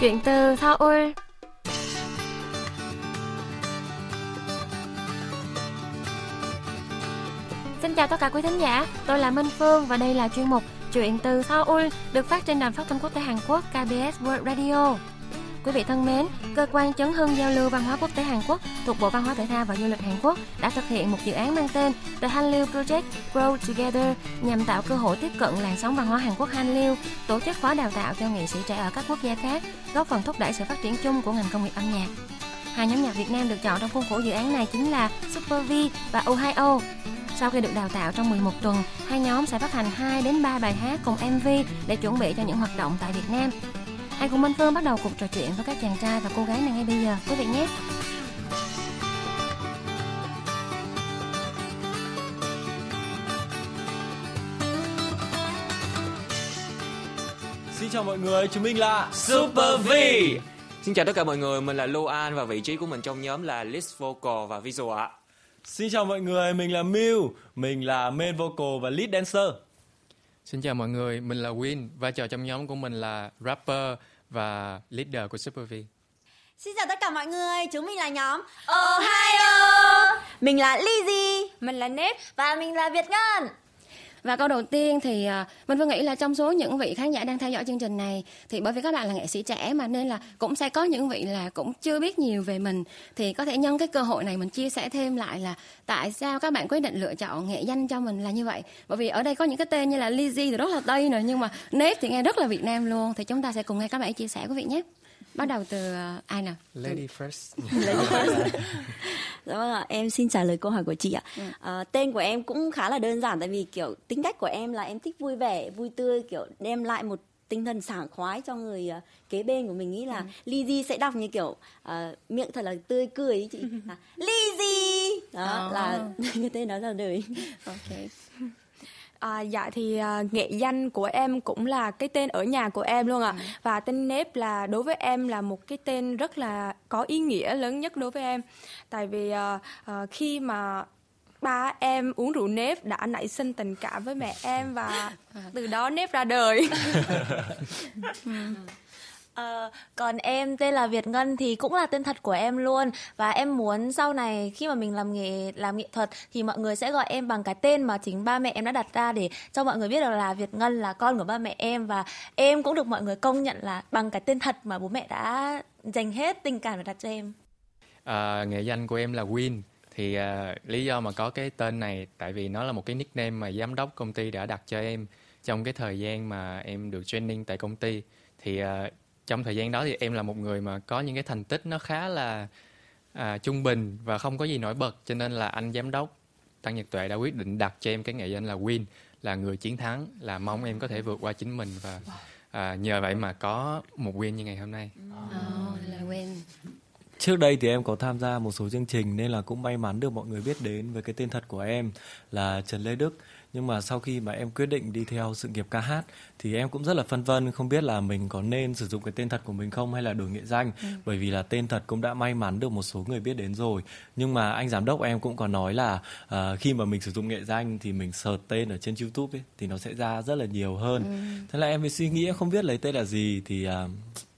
Chuyện từ Seoul Xin chào tất cả quý thính giả, tôi là Minh Phương và đây là chuyên mục Chuyện từ Seoul được phát trên đài phát thanh quốc tế Hàn Quốc KBS World Radio. Quý vị thân mến, cơ quan chấn hưng giao lưu văn hóa quốc tế Hàn Quốc thuộc Bộ Văn hóa Thể thao và Du lịch Hàn Quốc đã thực hiện một dự án mang tên The Hanliu Project Grow Together nhằm tạo cơ hội tiếp cận làn sóng văn hóa Hàn Quốc Hanliu, tổ chức khóa đào tạo cho nghệ sĩ trẻ ở các quốc gia khác, góp phần thúc đẩy sự phát triển chung của ngành công nghiệp âm nhạc. Hai nhóm nhạc Việt Nam được chọn trong khuôn khổ dự án này chính là Super V và Ohio. Sau khi được đào tạo trong 11 tuần, hai nhóm sẽ phát hành 2 đến 3 bài hát cùng MV để chuẩn bị cho những hoạt động tại Việt Nam. Hãy cùng Minh Phương bắt đầu cuộc trò chuyện với các chàng trai và cô gái này ngay bây giờ, quý vị nhé. Xin chào mọi người, chúng mình là Super V. Xin chào tất cả mọi người, mình là Lô An và vị trí của mình trong nhóm là lead vocal và visual ạ. Xin chào mọi người, mình là Miu, mình là main vocal và lead dancer. Xin chào mọi người, mình là Win, vai trò trong nhóm của mình là rapper và leader của Super V. Xin chào tất cả mọi người, chúng mình là nhóm Ohio. Mình là Lizzy, mình là Nếp và mình là Việt Ngân. Và câu đầu tiên thì à, mình Phương nghĩ là trong số những vị khán giả đang theo dõi chương trình này, thì bởi vì các bạn là nghệ sĩ trẻ mà nên là cũng sẽ có những vị là cũng chưa biết nhiều về mình, thì có thể nhân cái cơ hội này mình chia sẻ thêm lại là tại sao các bạn quyết định lựa chọn nghệ danh cho mình là như vậy. Bởi vì ở đây có những cái tên như là Lizzy thì rất là Tây rồi, nhưng mà Nếp thì nghe rất là Việt Nam luôn thì chúng ta sẽ cùng nghe các bạn chia sẻ quý vị nhé bắt đầu từ uh, ai nào? Lady first. Lady first. Dạ vâng ạ em xin trả lời câu hỏi của chị ạ. Ừ. à, tên của em cũng khá là đơn giản tại vì kiểu tính cách của em là em thích vui vẻ vui tươi kiểu đem lại một tinh thần sảng khoái cho người uh, kế bên của mình. Nghĩ là ừ. Lizzy sẽ đọc như kiểu uh, miệng thật là tươi cười ý chị. À, Lizzy! Đó oh. là cái tên đó là đời. Ok À, dạ thì à, nghệ danh của em cũng là cái tên ở nhà của em luôn ạ à. ừ. và tên nếp là đối với em là một cái tên rất là có ý nghĩa lớn nhất đối với em tại vì à, à, khi mà ba em uống rượu nếp đã nảy sinh tình cảm với mẹ em và từ đó nếp ra đời ừ. À, còn em tên là Việt Ngân thì cũng là tên thật của em luôn. Và em muốn sau này khi mà mình làm nghề làm nghệ thuật thì mọi người sẽ gọi em bằng cái tên mà chính ba mẹ em đã đặt ra để cho mọi người biết được là Việt Ngân là con của ba mẹ em. Và em cũng được mọi người công nhận là bằng cái tên thật mà bố mẹ đã dành hết tình cảm để đặt cho em. À, nghệ danh của em là Win. Thì à, lý do mà có cái tên này tại vì nó là một cái nickname mà giám đốc công ty đã đặt cho em trong cái thời gian mà em được training tại công ty. Thì à, trong thời gian đó thì em là một người mà có những cái thành tích nó khá là à, trung bình và không có gì nổi bật cho nên là anh giám đốc tăng nhật tuệ đã quyết định đặt cho em cái nghệ danh là win là người chiến thắng là mong em có thể vượt qua chính mình và à, nhờ vậy mà có một win như ngày hôm nay. Oh, là win. Trước đây thì em có tham gia một số chương trình nên là cũng may mắn được mọi người biết đến với cái tên thật của em là Trần Lê Đức nhưng mà sau khi mà em quyết định đi theo sự nghiệp ca hát thì em cũng rất là phân vân không biết là mình có nên sử dụng cái tên thật của mình không hay là đổi nghệ danh ừ. bởi vì là tên thật cũng đã may mắn được một số người biết đến rồi nhưng mà anh giám đốc em cũng có nói là uh, khi mà mình sử dụng nghệ danh thì mình search tên ở trên youtube ấy thì nó sẽ ra rất là nhiều hơn ừ. thế là em mới suy nghĩ không biết lấy tên là gì thì uh,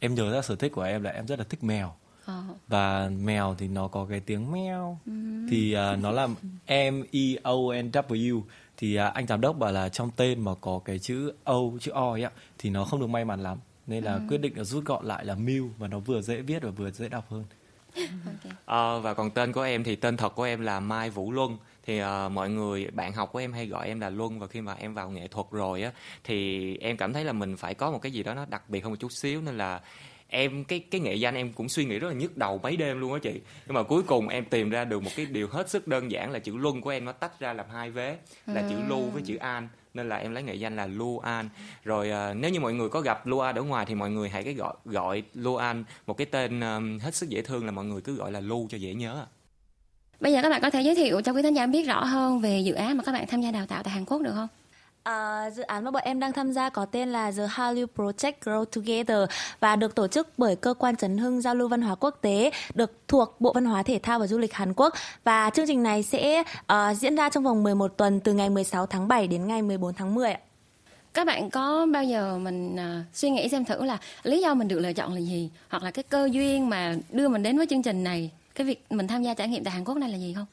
em nhớ ra sở thích của em là em rất là thích mèo ờ. và mèo thì nó có cái tiếng meo ừ. thì uh, nó là M E O N W thì à, anh giám đốc bảo là trong tên mà có cái chữ O chữ O ấy ạ thì nó không được may mắn lắm nên là ừ. quyết định là rút gọn lại là Mew và nó vừa dễ viết và vừa dễ đọc hơn. okay. à, và còn tên của em thì tên thật của em là Mai Vũ Luân thì uh, mọi người bạn học của em hay gọi em là Luân và khi mà em vào nghệ thuật rồi á thì em cảm thấy là mình phải có một cái gì đó nó đặc biệt hơn một chút xíu nên là em cái cái nghệ danh em cũng suy nghĩ rất là nhức đầu mấy đêm luôn á chị. Nhưng mà cuối cùng em tìm ra được một cái điều hết sức đơn giản là chữ luân của em nó tách ra làm hai vế là chữ lu với chữ an nên là em lấy nghệ danh là Lu An. Rồi uh, nếu như mọi người có gặp Lu An ở ngoài thì mọi người hãy cái gọi gọi Lu An một cái tên um, hết sức dễ thương là mọi người cứ gọi là Lu cho dễ nhớ Bây giờ các bạn có thể giới thiệu cho quý khán giả biết rõ hơn về dự án mà các bạn tham gia đào tạo tại Hàn Quốc được không? Uh, dự án mà bọn em đang tham gia có tên là The Hallyu Project Grow Together và được tổ chức bởi cơ quan chấn hưng giao lưu văn hóa quốc tế được thuộc Bộ Văn hóa Thể thao và Du lịch Hàn Quốc và chương trình này sẽ uh, diễn ra trong vòng 11 tuần từ ngày 16 tháng 7 đến ngày 14 tháng 10 ạ. các bạn có bao giờ mình uh, suy nghĩ xem thử là lý do mình được lựa chọn là gì hoặc là cái cơ duyên mà đưa mình đến với chương trình này cái việc mình tham gia trải nghiệm tại Hàn Quốc này là gì không?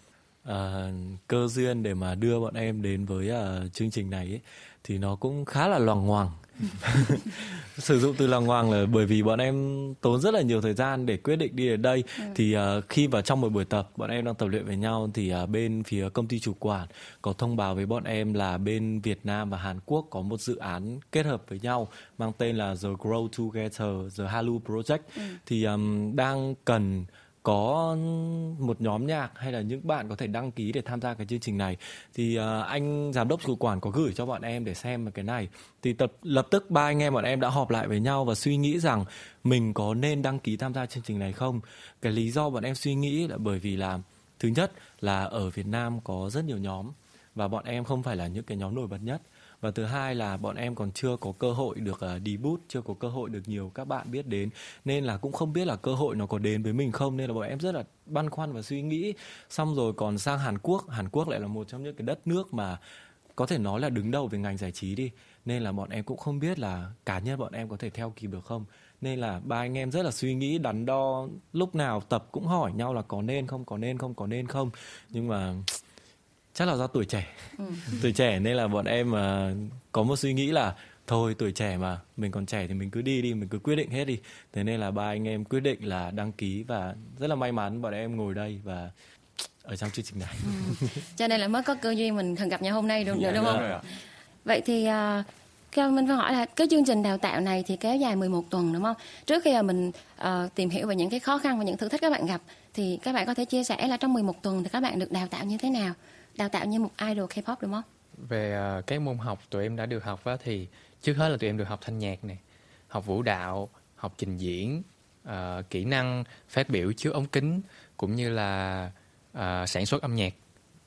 À, cơ duyên để mà đưa bọn em đến với uh, chương trình này ấy, thì nó cũng khá là loằng ngoằng sử dụng từ loằng ngoằng là bởi vì bọn em tốn rất là nhiều thời gian để quyết định đi đến đây ừ. thì uh, khi vào trong một buổi tập bọn em đang tập luyện với nhau thì uh, bên phía công ty chủ quản có thông báo với bọn em là bên Việt Nam và Hàn Quốc có một dự án kết hợp với nhau mang tên là The Grow Together The Halu Project ừ. thì um, đang cần có một nhóm nhạc hay là những bạn có thể đăng ký để tham gia cái chương trình này? Thì uh, anh giám đốc chủ quản có gửi cho bọn em để xem cái này. Thì tập lập tức ba anh em bọn em đã họp lại với nhau và suy nghĩ rằng mình có nên đăng ký tham gia chương trình này không? Cái lý do bọn em suy nghĩ là bởi vì là thứ nhất là ở Việt Nam có rất nhiều nhóm và bọn em không phải là những cái nhóm nổi bật nhất và thứ hai là bọn em còn chưa có cơ hội được ờ, uh, debut chưa có cơ hội được nhiều các bạn biết đến. Nên là cũng không biết là cơ hội nó có đến với mình không. Nên là bọn em rất là băn khoăn và suy nghĩ. Xong rồi còn sang Hàn Quốc. Hàn Quốc lại là một trong những cái đất nước mà có thể nói là đứng đầu về ngành giải trí đi. Nên là bọn em cũng không biết là cá nhân bọn em có thể theo kịp được không. Nên là ba anh em rất là suy nghĩ đắn đo lúc nào tập cũng hỏi nhau là có nên không có nên không có nên không. Nhưng mà chắc là do tuổi trẻ ừ. tuổi trẻ nên là bọn em mà có một suy nghĩ là thôi tuổi trẻ mà mình còn trẻ thì mình cứ đi đi mình cứ quyết định hết đi thế nên là ba anh em quyết định là đăng ký và rất là may mắn bọn em ngồi đây và ở trong chương trình này ừ. cho nên là mới có cơ duyên mình thường gặp nhau hôm nay đúng, dạ, đúng không rồi. vậy thì uh, Theo mình phải hỏi là cái chương trình đào tạo này thì kéo dài 11 tuần đúng không? Trước khi mà mình uh, tìm hiểu về những cái khó khăn và những thử thách các bạn gặp thì các bạn có thể chia sẻ là trong 11 tuần thì các bạn được đào tạo như thế nào? Đào tạo như một idol K-pop đúng không? Về uh, cái môn học tụi em đã được học á, thì trước hết là tụi em được học thanh nhạc này, học vũ đạo, học trình diễn, uh, kỹ năng phát biểu trước ống kính cũng như là uh, sản xuất âm nhạc.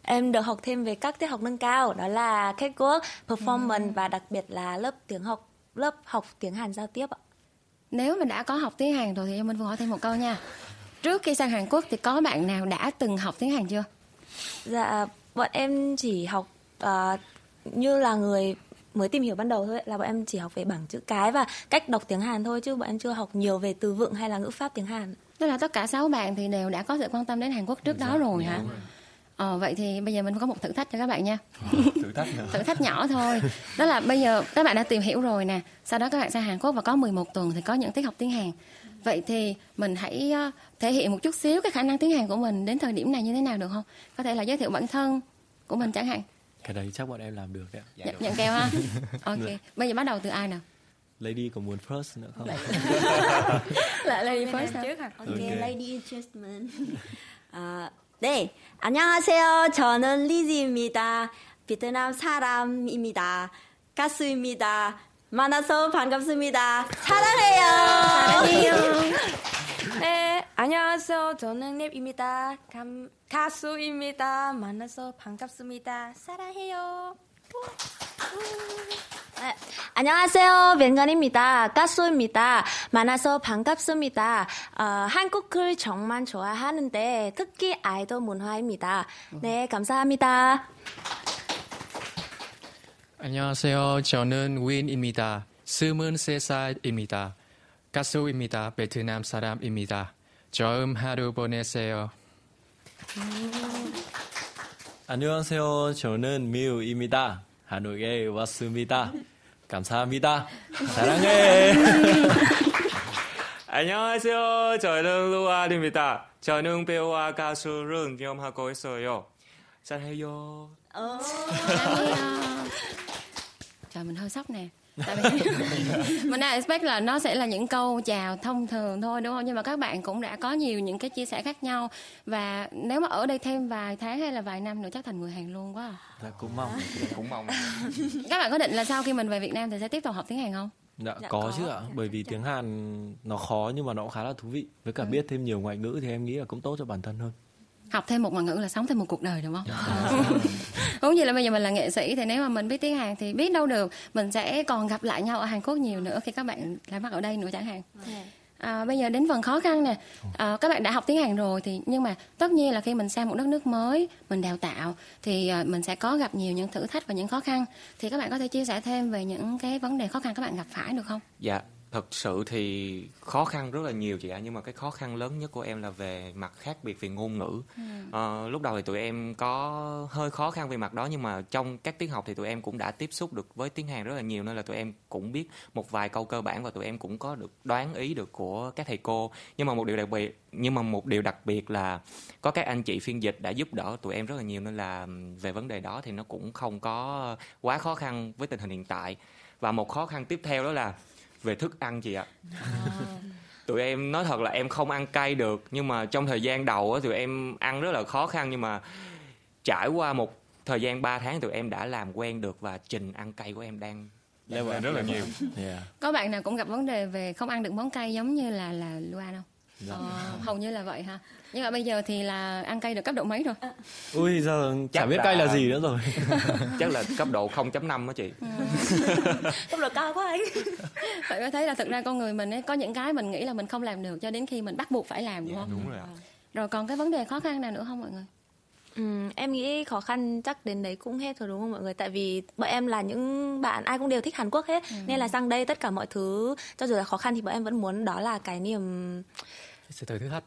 Em được học thêm về các tiết học nâng cao, đó là catwalk, performance ừ. và đặc biệt là lớp tiếng học, lớp học tiếng Hàn giao tiếp ạ. Nếu mà đã có học tiếng Hàn rồi thì em muốn hỏi thêm một câu nha. Trước khi sang Hàn Quốc thì có bạn nào đã từng học tiếng Hàn chưa? Dạ, bọn em chỉ học uh, như là người mới tìm hiểu ban đầu thôi là bọn em chỉ học về bảng chữ cái và cách đọc tiếng Hàn thôi chứ bọn em chưa học nhiều về từ vựng hay là ngữ pháp tiếng Hàn. Tức là tất cả sáu bạn thì đều đã có sự quan tâm đến Hàn Quốc trước đó rồi hả? Ờ, vậy thì bây giờ mình có một thử thách cho các bạn nha. thử thách thử thách nhỏ thôi. Đó là bây giờ các bạn đã tìm hiểu rồi nè. Sau đó các bạn sang Hàn Quốc và có 11 tuần thì có những tiết học tiếng Hàn. Vậy thì mình hãy ờ, thể hiện một chút xíu cái khả năng tiếng Hàn của mình đến thời điểm này như thế nào được không? Có thể là giới thiệu bản thân của mình chẳng hạn. Cái đấy chắc bọn em làm được đấy. Dạ, nhận kèo ha. Ok. Bây giờ bắt đầu từ ai nào? Lady có muốn first nữa không? Lại lady first trước hả? Ok, okay. lady first 아, 네. 안녕하세요. 저는 리지입니다. 베트남 사람입니다. 가수입니다. 만나서 반갑습니다. 사랑해요. 사랑해요. 네, 안녕하세요. 저는 랩입니다. 감, 가수입니다. 만나서 반갑습니다. 사랑해요. 네, 안녕하세요. 벤간입니다. 가수입니다. 만나서 반갑습니다. 어, 한국을 정말 좋아하는데 특히 아이돌 문화입니다. 네, 감사합니다. 안녕하세요. 저는 윈입니다. 스물 세 살입니다. 가수입니다. 베트남 사람입니다. 좋은 하루 보내세요. 안녕하세요. 저는 미우입니다. 한국에 왔습니다. 감사합니다. 사랑해. 안녕하세요. 저는 루알입니다. 저는 배우와 가수를 겸하고 있어요. 사랑해요. Ồ. Trời mình hơi sốc nè. Tại vì mình đang expect là nó sẽ là những câu chào thông thường thôi đúng không? Nhưng mà các bạn cũng đã có nhiều những cái chia sẻ khác nhau và nếu mà ở đây thêm vài tháng hay là vài năm nữa chắc thành người Hàn luôn quá. À. Là cũng mong, cũng mong. các bạn có định là sau khi mình về Việt Nam thì sẽ tiếp tục học tiếng Hàn không? Dạ, dạ có, có chứ ạ, dạ, bởi vì chắc. tiếng Hàn nó khó nhưng mà nó cũng khá là thú vị. Với cả ừ. biết thêm nhiều ngoại ngữ thì em nghĩ là cũng tốt cho bản thân hơn học thêm một ngoại ngữ là sống thêm một cuộc đời đúng không? Đúng như là bây giờ mình là nghệ sĩ thì nếu mà mình biết tiếng hàn thì biết đâu được mình sẽ còn gặp lại nhau ở hàn quốc nhiều nữa khi các bạn làm bắt ở đây nữa chẳng hạn. À, bây giờ đến phần khó khăn nè. À, các bạn đã học tiếng Hàn rồi thì nhưng mà tất nhiên là khi mình sang một đất nước mới mình đào tạo thì à, mình sẽ có gặp nhiều những thử thách và những khó khăn. Thì các bạn có thể chia sẻ thêm về những cái vấn đề khó khăn các bạn gặp phải được không? Dạ, thật sự thì khó khăn rất là nhiều chị ạ nhưng mà cái khó khăn lớn nhất của em là về mặt khác biệt về ngôn ngữ. Ừ. à, lúc đầu thì tụi em có hơi khó khăn về mặt đó nhưng mà trong các tiết học thì tụi em cũng đã tiếp xúc được với tiếng hàn rất là nhiều nên là tụi em cũng biết một vài câu cơ bản và tụi em cũng có được đoán ý được của các thầy cô. Nhưng mà một điều đặc biệt nhưng mà một điều đặc biệt là có các anh chị phiên dịch đã giúp đỡ tụi em rất là nhiều nên là về vấn đề đó thì nó cũng không có quá khó khăn với tình hình hiện tại. Và một khó khăn tiếp theo đó là về thức ăn chị ạ à. tụi em nói thật là em không ăn cay được nhưng mà trong thời gian đầu á tụi em ăn rất là khó khăn nhưng mà trải qua một thời gian 3 tháng tụi em đã làm quen được và trình ăn cay của em đang level rất là nhiều yeah. có bạn nào cũng gặp vấn đề về không ăn được món cay giống như là là Luan không dạ. ờ, hầu như là vậy ha. Nhưng mà bây giờ thì là ăn cay được cấp độ mấy rồi? Ui giờ chả biết là... cay là gì nữa rồi. chắc là cấp độ 0.5 đó chị. Ừ. cấp độ cao quá anh. Vậy mới thấy là thực ra con người mình ấy có những cái mình nghĩ là mình không làm được cho đến khi mình bắt buộc phải làm đúng dạ, không? đúng rồi ạ. rồi còn cái vấn đề khó khăn nào nữa không mọi người? Ừ, em nghĩ khó khăn chắc đến đấy cũng hết rồi đúng không mọi người? Tại vì bọn em là những bạn ai cũng đều thích Hàn Quốc hết. Ừ. nên là sang đây tất cả mọi thứ cho dù là khó khăn thì bọn em vẫn muốn đó là cái niềm sự thử thách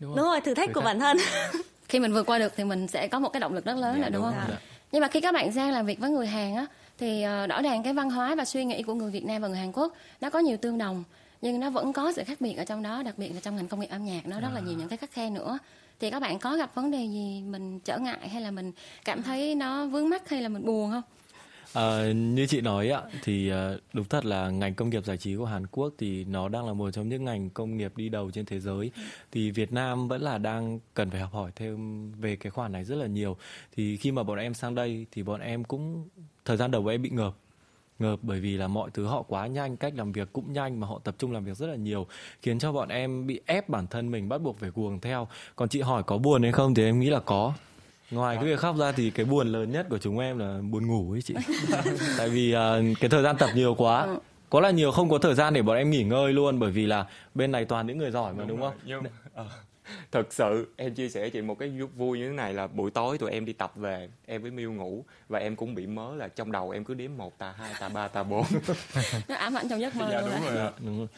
đúng, không? đúng rồi thử thách thử của thách. bản thân khi mình vượt qua được thì mình sẽ có một cái động lực rất lớn dạ, là đúng, đúng không dạ. nhưng mà khi các bạn sang làm việc với người Hàn á thì ờ, rõ ràng cái văn hóa và suy nghĩ của người Việt Nam và người Hàn Quốc nó có nhiều tương đồng nhưng nó vẫn có sự khác biệt ở trong đó đặc biệt là trong ngành công nghiệp âm nhạc nó rất là nhiều những cái khắc khe nữa thì các bạn có gặp vấn đề gì mình trở ngại hay là mình cảm thấy nó vướng mắc hay là mình buồn không À, như chị nói ạ thì uh, đúng thật là ngành công nghiệp giải trí của Hàn Quốc thì nó đang là một trong những ngành công nghiệp đi đầu trên thế giới. Ừ. thì Việt Nam vẫn là đang cần phải học hỏi thêm về cái khoản này rất là nhiều. Thì khi mà bọn em sang đây thì bọn em cũng thời gian đầu bọn em bị ngợp. Ngợp bởi vì là mọi thứ họ quá nhanh cách làm việc cũng nhanh mà họ tập trung làm việc rất là nhiều khiến cho bọn em bị ép bản thân mình bắt buộc phải cuồng theo. Còn chị hỏi có buồn hay không thì em nghĩ là có ngoài cái việc khóc ra thì cái buồn lớn nhất của chúng em là buồn ngủ ấy chị. Tại vì uh, cái thời gian tập nhiều quá. Ừ. có là nhiều không có thời gian để bọn em nghỉ ngơi luôn bởi vì là bên này toàn những người giỏi mà đúng, đúng không? nhưng, uh, thật sự em chia sẻ chị một cái vui như thế này là buổi tối tụi em đi tập về em với miêu ngủ và em cũng bị mớ là trong đầu em cứ đếm một tà hai tà ba tà bốn. Nó ám ảnh trong giấc mơ dạ, đúng rồi, đúng rồi.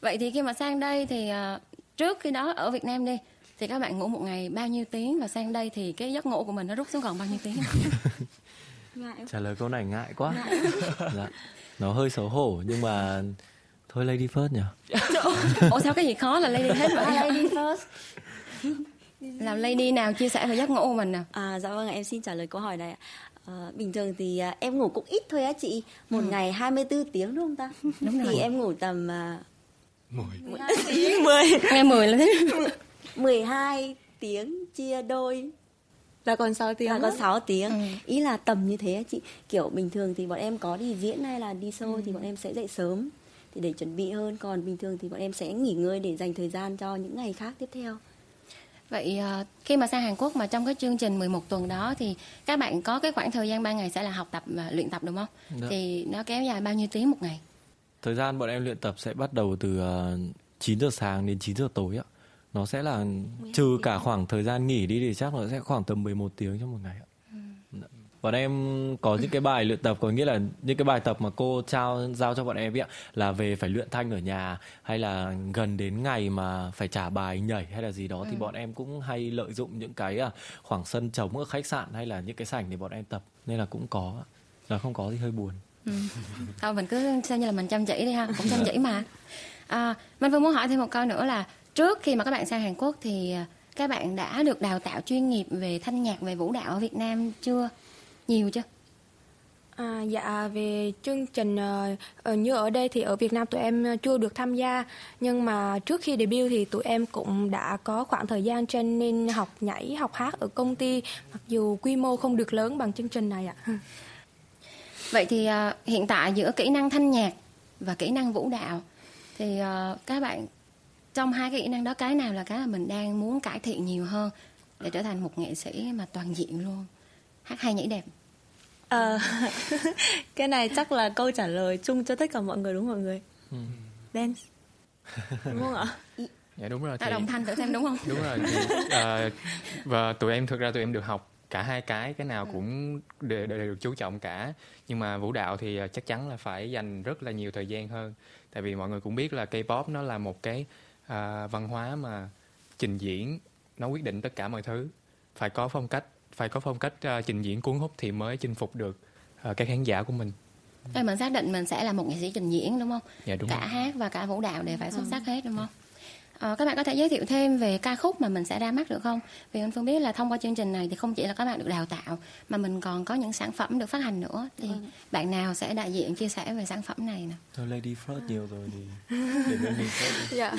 Vậy thì khi mà sang đây thì uh, trước khi đó ở Việt Nam đi thì các bạn ngủ một ngày bao nhiêu tiếng? Và sang đây thì cái giấc ngủ của mình nó rút xuống còn bao nhiêu tiếng? Trả lời câu này ngại quá. Dạ. nó hơi xấu hổ nhưng mà thôi lady first nhỉ? Ủa sao cái gì khó là lady hết vậy? Lady first. Làm lady nào chia sẻ về giấc ngủ của mình nào à dạ vâng em xin trả lời câu hỏi này À, bình thường thì à, em ngủ cũng ít thôi á chị. Một ừ. ngày 24 tiếng đúng không ta? Đúng rồi. thì em ngủ tầm à, 10 10 10 nghe 10 là thế 12 tiếng chia đôi là còn 6 tiếng là còn 6 tiếng ừ. ý là tầm như thế chị kiểu bình thường thì bọn em có đi diễn hay là đi show ừ. thì bọn em sẽ dậy sớm thì để chuẩn bị hơn còn bình thường thì bọn em sẽ nghỉ ngơi để dành thời gian cho những ngày khác tiếp theo Vậy uh, khi mà sang Hàn Quốc mà trong cái chương trình 11 tuần đó thì các bạn có cái khoảng thời gian 3 ngày sẽ là học tập và luyện tập đúng không? Được. Dạ. Thì nó kéo dài bao nhiêu tiếng một ngày? Thời gian bọn em luyện tập sẽ bắt đầu từ uh, 9 giờ sáng đến 9 giờ tối ạ nó sẽ là trừ cả khoảng thời gian nghỉ đi thì chắc nó sẽ khoảng tầm 11 tiếng trong một ngày ạ. Ừ. Bọn em có những cái bài luyện tập có nghĩa là những cái bài tập mà cô trao giao cho bọn em ạ là về phải luyện thanh ở nhà hay là gần đến ngày mà phải trả bài nhảy hay là gì đó ừ. thì bọn em cũng hay lợi dụng những cái à, khoảng sân trống ở khách sạn hay là những cái sảnh để bọn em tập nên là cũng có là không có thì hơi buồn. Ừ. Thôi mình cứ xem như là mình chăm chỉ đi ha, cũng chăm chỉ mà. À, mình vừa muốn hỏi thêm một câu nữa là trước khi mà các bạn sang Hàn Quốc thì à, các bạn đã được đào tạo chuyên nghiệp về thanh nhạc về vũ đạo ở Việt Nam chưa? Nhiều chưa? À, dạ về chương trình uh, như ở đây thì ở Việt Nam tụi em chưa được tham gia. Nhưng mà trước khi debut thì tụi em cũng đã có khoảng thời gian training học nhảy học hát ở công ty mặc dù quy mô không được lớn bằng chương trình này ạ. Vậy thì uh, hiện tại giữa kỹ năng thanh nhạc và kỹ năng vũ đạo thì uh, các bạn trong hai cái kỹ năng đó cái nào là cái mà mình đang muốn cải thiện nhiều hơn để trở thành một nghệ sĩ mà toàn diện luôn? Hát hay nhảy đẹp. À, cái này chắc là câu trả lời chung cho tất cả mọi người đúng không mọi người? Ừ. dance. Đúng không ạ? Dạ đúng rồi thì... đồng thanh thử xem đúng không? Đúng rồi thì, uh, và tụi em thực ra tụi em được học cả hai cái cái nào ừ. cũng đều, đều được chú trọng cả. Nhưng mà vũ đạo thì ờ, chắc chắn là phải dành rất là nhiều thời gian hơn. Tại vì mọi người cũng biết là K-pop nó là một cái uh, văn hóa mà trình diễn nó quyết định tất cả mọi thứ phải có phong cách phải có phong cách uh, trình diễn cuốn hút thì mới chinh phục được uh, các khán giả của mình Rồi mình xác định mình sẽ là một nghệ sĩ trình diễn đúng không? Dạ đúng cả rồi. hát và cả vũ đạo đều phải xuất ừ. sắc hết đúng không? À, các bạn có thể giới thiệu thêm về ca khúc mà mình sẽ ra mắt được không? Vì anh Phương biết là thông qua chương trình này thì không chỉ là các bạn được đào tạo mà mình còn có những sản phẩm được phát hành nữa. Thì ừ. bạn nào sẽ đại diện chia sẻ về sản phẩm này nè? Thôi Lady First nhiều rồi thì để Lady First. Dạ.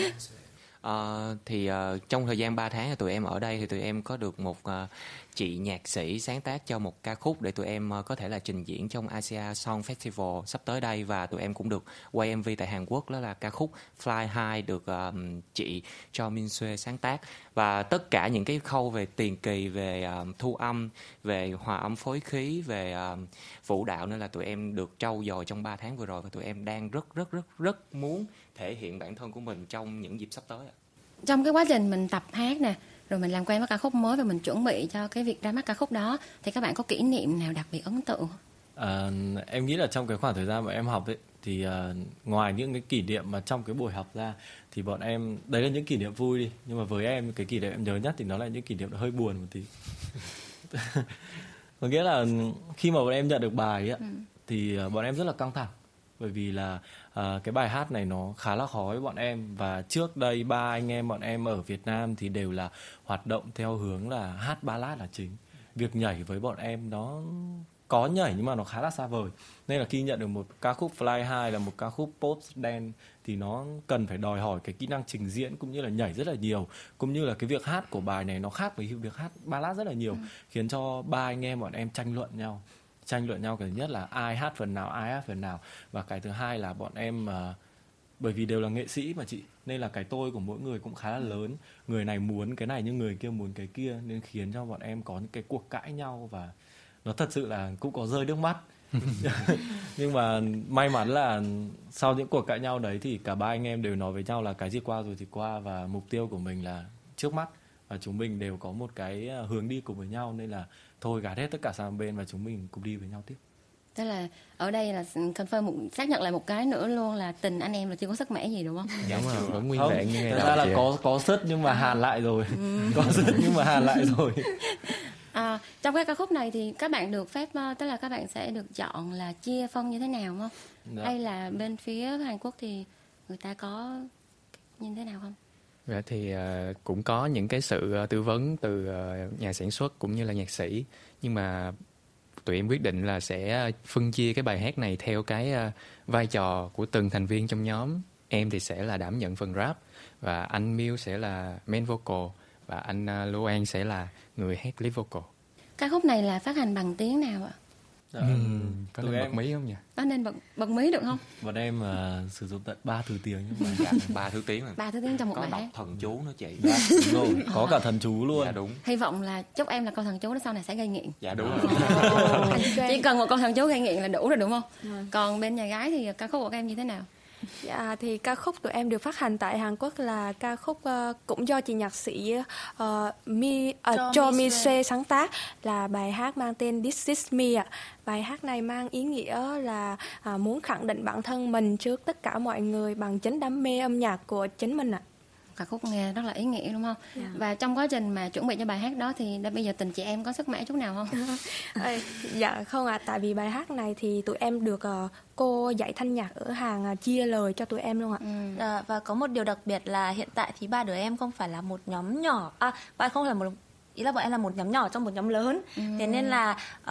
À, thì uh, trong thời gian 3 tháng tụi em ở đây thì tụi em có được một uh, chị nhạc sĩ sáng tác cho một ca khúc để tụi em uh, có thể là trình diễn trong Asia Song Festival sắp tới đây. Và tụi em cũng được quay MV tại Hàn Quốc đó là ca khúc Fly High được uh, chị cho Min Sue sáng tác. Và tất cả những cái khâu về tiền kỳ về uh, thu âm về hòa âm phối khí về uh, vũ đạo nữa là tụi em được trau dồi trong 3 tháng vừa rồi. Và tụi em đang rất rất rất rất muốn thể hiện bản thân của mình trong những dịp sắp tới trong cái quá trình mình tập hát nè rồi mình làm quen với ca khúc mới và mình chuẩn bị cho cái việc ra mắt ca khúc đó thì các bạn có kỷ niệm nào đặc biệt ấn tượng À, em nghĩ là trong cái khoảng thời gian mà em học ấy thì uh, ngoài những cái kỷ niệm mà trong cái buổi học ra thì bọn em đấy là những kỷ niệm vui đi nhưng mà với em cái kỷ niệm em nhớ nhất thì nó là những kỷ niệm hơi buồn một tí. Có nghĩa là khi mà bọn em nhận được bài ấy, ừ. thì uh, bọn em rất là căng thẳng bởi vì là uh, cái bài hát này nó khá là khó với bọn em và trước đây ba anh em bọn em ở Việt Nam thì đều là hoạt động theo hướng là hát ballad là chính. Việc nhảy với bọn em nó có nhảy nhưng mà nó khá là xa vời. Nên là khi nhận được một ca khúc Fly High là một ca khúc pop dance thì nó cần phải đòi hỏi cái kỹ năng trình diễn cũng như là nhảy rất là nhiều cũng như là cái việc hát của bài này nó khác với việc hát ballad rất là nhiều ừ. khiến cho ba anh em bọn em tranh luận nhau tranh luận nhau cái thứ nhất là ai hát phần nào ai hát phần nào và cái thứ hai là bọn em uh, bởi vì đều là nghệ sĩ mà chị nên là cái tôi của mỗi người cũng khá là lớn. Người này muốn cái này nhưng người kia muốn cái kia nên khiến cho bọn em có những cái cuộc cãi nhau và nó thật sự là cũng có rơi nước mắt. Nhưng mà may mắn là sau những cuộc cãi nhau đấy thì cả ba anh em đều nói với nhau là cái gì qua rồi thì qua và mục tiêu của mình là trước mắt. Và chúng mình đều có một cái ờ, hướng đi cùng với nhau nên là thôi gạt hết tất cả sang bên và chúng mình cùng đi với nhau tiếp tức là ở đây là confirm một, xác nhận lại một cái nữa luôn là tình anh em là chưa có sức mẻ gì đúng không? Đúng rồi, vẫn nguyên vẹn như ngày đầu. ra là có có sức nhưng mà hàn lại rồi, ừ. có sức nhưng mà hàn lại rồi. À, trong cái ca khúc này thì các bạn được phép ờ, tức là các bạn sẽ được chọn là chia phân như thế nào không? Dạ. Hay là bên phía Hàn Quốc thì người ta có như thế nào không? Dạ thì uh, cũng có những cái sự uh, tư vấn từ uh, nhà sản xuất cũng như là nhạc sĩ. Nhưng mà tụi em quyết định là sẽ phân chia cái bài hát này theo cái uh, vai trò của từng thành viên trong nhóm. Em thì sẽ là đảm nhận phần rap và anh Miu sẽ là main vocal và anh uh, sẽ là người hát lead vocal. Ca khúc này là phát hành bằng tiếng nào ạ? Dạ, ừ, có nên em... bật mí không nhỉ? Có nên bật bật mí được không? Bọn em uh, sử dụng tận ba thứ tiếng nhưng mà dạ, ba thứ tiếng mà. Ba thứ tiếng trong một có bài. Có đọc thần chú nó chị. Dạ, đúng rồi. Có cả thần chú luôn. Dạ đúng. Hy vọng là chúc em là câu thần chú đó sau này sẽ gây nghiện. Dạ đúng rồi. Chỉ cần một câu thần chú gây nghiện là đủ rồi đúng không? Ừ. Còn bên nhà gái thì ca khúc của các em như thế nào? Dạ thì ca khúc tụi em được phát hành tại Hàn Quốc là ca khúc uh, cũng do chị nhạc sĩ uh, Mi uh, Cho Mi Se sáng tác là bài hát mang tên This Is Me ạ. Bài hát này mang ý nghĩa là uh, muốn khẳng định bản thân mình trước tất cả mọi người bằng chính đam mê âm nhạc của chính mình ạ. Ca khúc nghe rất là ý nghĩa đúng không? Yeah. Dạ. Và trong quá trình mà chuẩn bị cho bài hát đó thì đã bây giờ tình chị em có sức mẻ chút nào không? dạ không ạ, à, tại vì bài hát này thì tụi em được uh, cô dạy thanh nhạc ở hàng uh, chia lời cho tụi em luôn ạ. Ừ. À, và có một điều đặc biệt là hiện tại thì ba đứa em không phải là một nhóm nhỏ, à bạn không phải là một ý là bọn em là một nhóm nhỏ trong một nhóm lớn, ừ. thế nên là uh,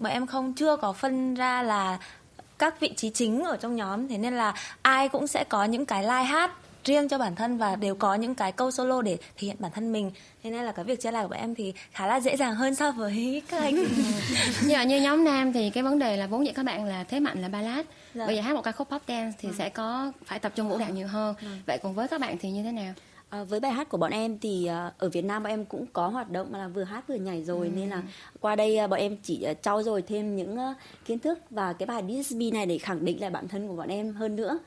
bọn em không chưa có phân ra là các vị trí chính ở trong nhóm thế nên là ai cũng sẽ có những cái live hát riêng cho bản thân và đều có những cái câu solo để thể hiện bản thân mình thế nên là cái việc chia lại của bọn em thì khá là dễ dàng hơn so với các anh như, như nhóm nam thì cái vấn đề là vốn dĩ các bạn là thế mạnh là ballad dạ. bây giờ hát một ca khúc pop dance thì ừ. sẽ có phải tập trung vũ đạo nhiều hơn ừ. vậy còn với các bạn thì như thế nào À, với bài hát của bọn em thì uh, ở Việt Nam bọn em cũng có hoạt động mà là vừa hát vừa nhảy rồi ừ. nên là qua đây uh, bọn em chỉ uh, trau dồi thêm những uh, kiến thức và cái bài DSB này để khẳng định lại bản thân của bọn em hơn nữa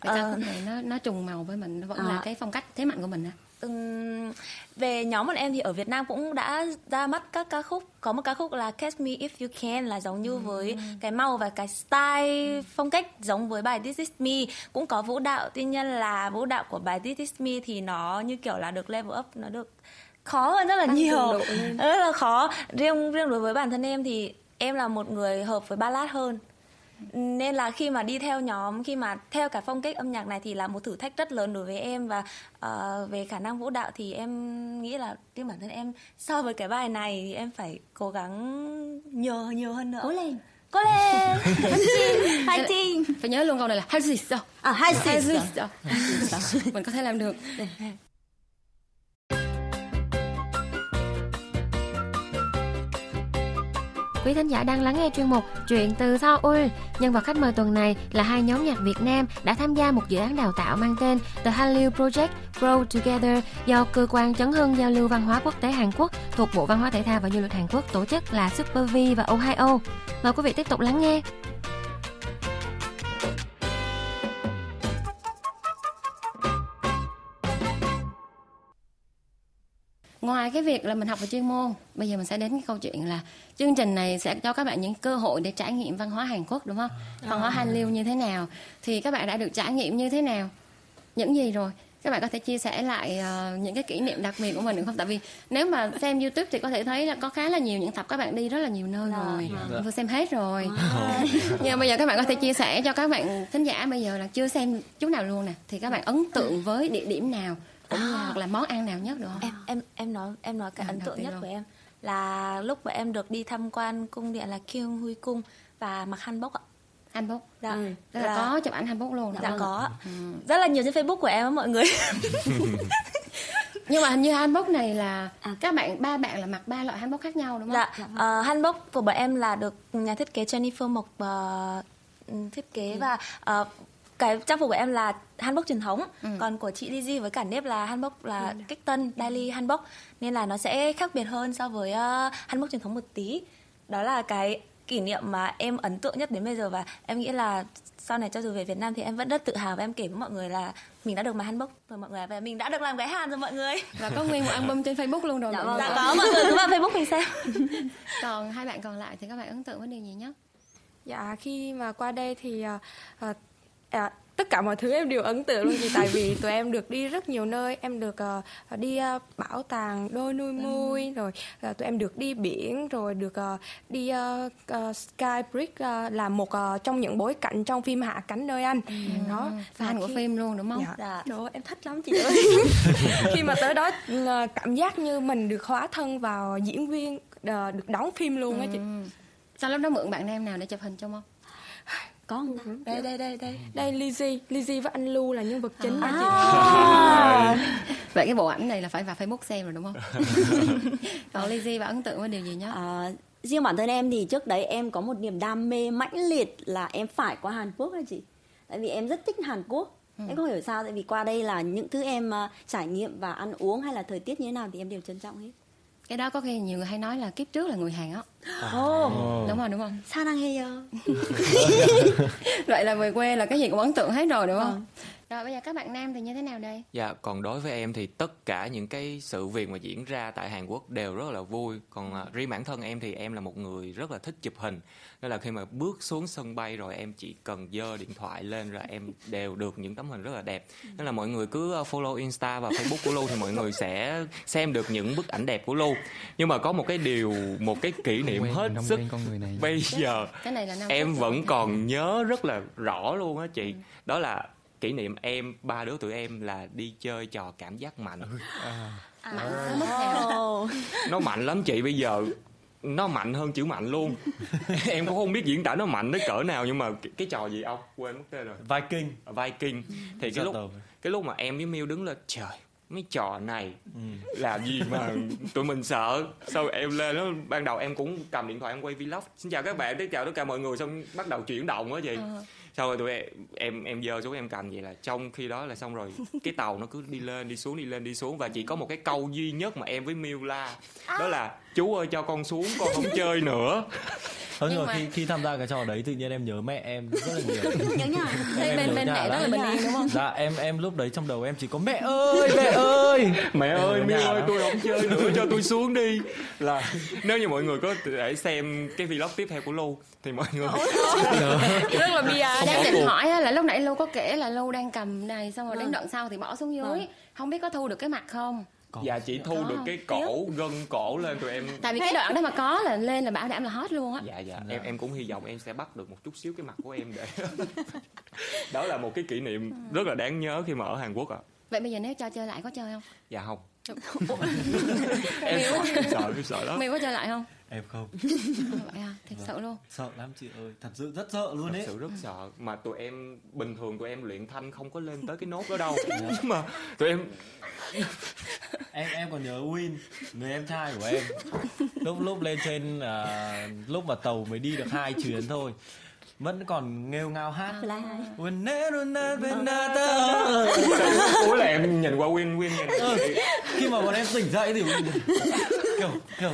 cái ca khúc này nó nó trùng màu với mình nó vẫn à. là cái phong cách thế mạnh của mình á um, về nhóm bọn em thì ở Việt Nam cũng đã ra mắt các ca khúc. Có một ca khúc là Catch Me If You Can là giống như với cái màu và cái style phong cách giống với bài This Is Me. Cũng có vũ đạo tuy nhiên là vũ đạo của bài This Is Me thì nó như kiểu là được level up nó được khó hơn rất là nhiều. rất là khó. Riêng riêng đối với bản thân em thì em là một người hợp với ballad hơn nên là khi mà đi theo nhóm khi mà theo cả phong cách âm nhạc này thì là một thử thách rất lớn đối với em và uh, về khả năng vũ đạo thì em nghĩ là riêng bản thân em so với cái bài này thì em phải cố gắng nhiều nhiều hơn nữa. Cố lên. Cố lên! Fighting phải nhớ luôn câu này là hay gì sao? À hay gì sao? Mình có thể làm được Quý thính giả đang lắng nghe chuyên mục Chuyện từ Seoul. Nhân vật khách mời tuần này là hai nhóm nhạc Việt Nam đã tham gia một dự án đào tạo mang tên The Hallyu Project Grow Together do cơ quan chấn hưng giao lưu văn hóa quốc tế Hàn Quốc thuộc Bộ Văn hóa Thể thao và Du lịch Hàn Quốc tổ chức là Super V và Ohio. Mời quý vị tiếp tục lắng nghe. Ngoài cái việc là mình học về chuyên môn bây giờ mình sẽ đến cái câu chuyện là chương trình này sẽ cho các bạn những cơ hội để trải nghiệm văn hóa Hàn Quốc đúng không văn hóa Hàn Liêu như thế nào thì các bạn đã được trải nghiệm như thế nào những gì rồi các bạn có thể chia sẻ lại uh, những cái kỷ niệm đặc biệt của mình được không? Tại vì nếu mà xem YouTube thì có thể thấy là có khá là nhiều những tập các bạn đi rất là nhiều nơi dạ. rồi, dạ. vừa xem hết rồi. À. Nhưng bây giờ các bạn có thể chia sẻ cho các bạn khán giả bây giờ là chưa xem chút nào luôn nè, thì các bạn ấn tượng với địa điểm nào cũng như hoặc là món ăn nào nhất được không em em em nói em nói cái à, ấn tượng nhất luôn. của em là lúc mà em được đi tham quan cung điện là Kyung Huy cung và mặc hanbok ạ hanbok dạ ừ. là, là có chụp ảnh hanbok luôn dạ có ừ. rất là nhiều trên Facebook của em á mọi người nhưng mà hình như hanbok này là à. các bạn ba bạn là mặc ba loại hanbok khác nhau đúng không? Dạ, uh, hanbok của bọn em là được nhà thiết kế Jennifer Mộc uh, thiết kế ừ. và uh, cái trang phục của em là hanbok truyền thống. Ừ. còn của chị Lizzy với cả nếp là hanbok là ừ. kích tân daily hanbok. Nên là nó sẽ khác biệt hơn so với uh, hanbok truyền thống một tí. Đó là cái kỷ niệm mà em ấn tượng nhất đến bây giờ. Và em nghĩ là sau này cho dù về Việt Nam thì em vẫn rất tự hào và em kể với mọi người là mình đã được mặc hanbok. Rồi mọi người và mình đã được làm cái hàn rồi mọi người. Và có nguyên một album trên Facebook luôn rồi dạ, vâng, dạ có mọi người cứ vào Facebook mình xem. Còn hai bạn còn lại thì các bạn ấn tượng với điều gì nhất? Dạ khi mà qua đây thì uh, à, tất cả mọi thứ em đều ấn tượng luôn chị tại vì tụi em được đi rất nhiều nơi em được uh, đi uh, bảo tàng đôi nuôi ừ. mui rồi uh, tụi em được đi biển rồi được uh, đi uh, uh, sky bridge uh, là một uh, trong những bối cảnh trong phim hạ cánh nơi anh ừ. đó fan khi... của phim luôn đúng không dạ. dạ. Đó, em thích lắm chị ơi khi mà tới đó uh, cảm giác như mình được hóa thân vào diễn viên uh, được đóng phim luôn á ừ. chị sao lúc đó mượn bạn em nào để chụp hình cho không có không ta? Đây đây đây đây. Đây Lizzy. Lizzy với anh Lu là nhân vật chính à. à. vậy cái bộ ảnh này là phải vào Facebook xem rồi đúng không? Còn Lizzy và ấn tượng với điều gì nhá à, riêng bản thân em thì trước đấy em có một niềm đam mê mãnh liệt là em phải qua Hàn Quốc hả chị. Tại vì em rất thích Hàn Quốc. Ừ. em không hiểu sao tại vì qua đây là những thứ em uh, trải nghiệm và ăn uống hay là thời tiết như thế nào thì em đều trân trọng hết cái đó có khi nhiều người hay nói là kiếp trước là người Hàn á. Ồ. Oh. đúng rồi đúng không? Sao đang hay vậy? Là về quê là cái gì cũng ấn tượng hết rồi đúng không? Ừ. Rồi bây giờ các bạn nam thì như thế nào đây? Dạ, còn đối với em thì tất cả những cái sự việc mà diễn ra tại Hàn Quốc đều rất là vui. Còn uh, riêng bản thân em thì em là một người rất là thích chụp hình. Nên là khi mà bước xuống sân bay rồi em chỉ cần dơ điện thoại lên rồi em đều được những tấm hình rất là đẹp. Nên là mọi người cứ à, follow Insta và Facebook của Lu thì mọi người sẽ xem được những bức ảnh đẹp của Lu. Nhưng mà có một cái điều, một cái kỷ niệm hết sức con người này. bây giờ cái này là em vẫn còn nhớ rất là rõ luôn á chị. Đó là kỷ niệm em ba đứa tụi em là đi chơi trò cảm giác mạnh. À. À. À. nó mạnh lắm chị bây giờ nó mạnh hơn chữ mạnh luôn. Em cũng không biết diễn tả nó mạnh tới cỡ nào nhưng mà cái, cái trò gì ông? Quên mất tên rồi. Viking. Viking. Thì cái lúc cái lúc mà em với Miu đứng lên trời mấy trò này ừ. làm gì mà tụi mình sợ? Sau em lên nó ban đầu em cũng cầm điện thoại em quay vlog. Xin chào các bạn tiếp chào tất cả mọi người xong bắt đầu chuyển động á gì ừ sau rồi tụi em em em giơ xuống em cầm vậy là trong khi đó là xong rồi. Cái tàu nó cứ đi lên đi xuống đi lên đi xuống. Và chỉ có một cái câu duy nhất mà em với Miu la. Đó là chú ơi cho con xuống con không chơi nữa. Không nhưng mà khi khi tham gia cái trò đấy tự nhiên em nhớ mẹ em rất là nhiều. Nhớ nhà em, bên bên mẹ rất là bình yên đúng không? Dạ em em lúc đấy trong đầu em chỉ có mẹ ơi mẹ ơi! Mẹ ơi miêu ơi tôi không chơi nữa cho tôi xuống đi. Là nếu như mọi người có thể xem cái vlog tiếp theo của Lu thì mọi người rất là bia. Đang định hỏi là lúc nãy Lu có kể là Lu đang cầm này xong rồi đến vâng. đoạn sau thì bỏ xuống dưới. Vâng. không biết có thu được cái mặt không có. dạ chỉ thu có. được cái cổ gân cổ lên tụi em. Tại vì cái đoạn đó mà có là lên là bảo đảm là hot luôn á. Dạ dạ. Em em cũng hy vọng em sẽ bắt được một chút xíu cái mặt của em để đó là một cái kỷ niệm rất là đáng nhớ khi mà ở Hàn Quốc ạ. À. vậy bây giờ nếu cho chơi lại có chơi không? Dạ không. Em sợ, sợ sợ đó mày có chơi lại không em không? Vậy à thật vâng. sợ luôn. Sợ lắm chị ơi thật sự rất sợ luôn ấy. thật sự rất sợ. Mà tụi em bình thường tụi em luyện thanh không có lên tới cái nốt đó đâu. Nhưng dạ. mà tụi em em em còn nhớ Win người em trai của em. Lúc lúc lên trên uh, lúc mà tàu mới đi được hai chuyến thôi vẫn còn nghêu ngao hát. Cuối là em nhìn qua Win Win nhìn ừ, khi mà bọn em tỉnh dậy thì kiểu kiểu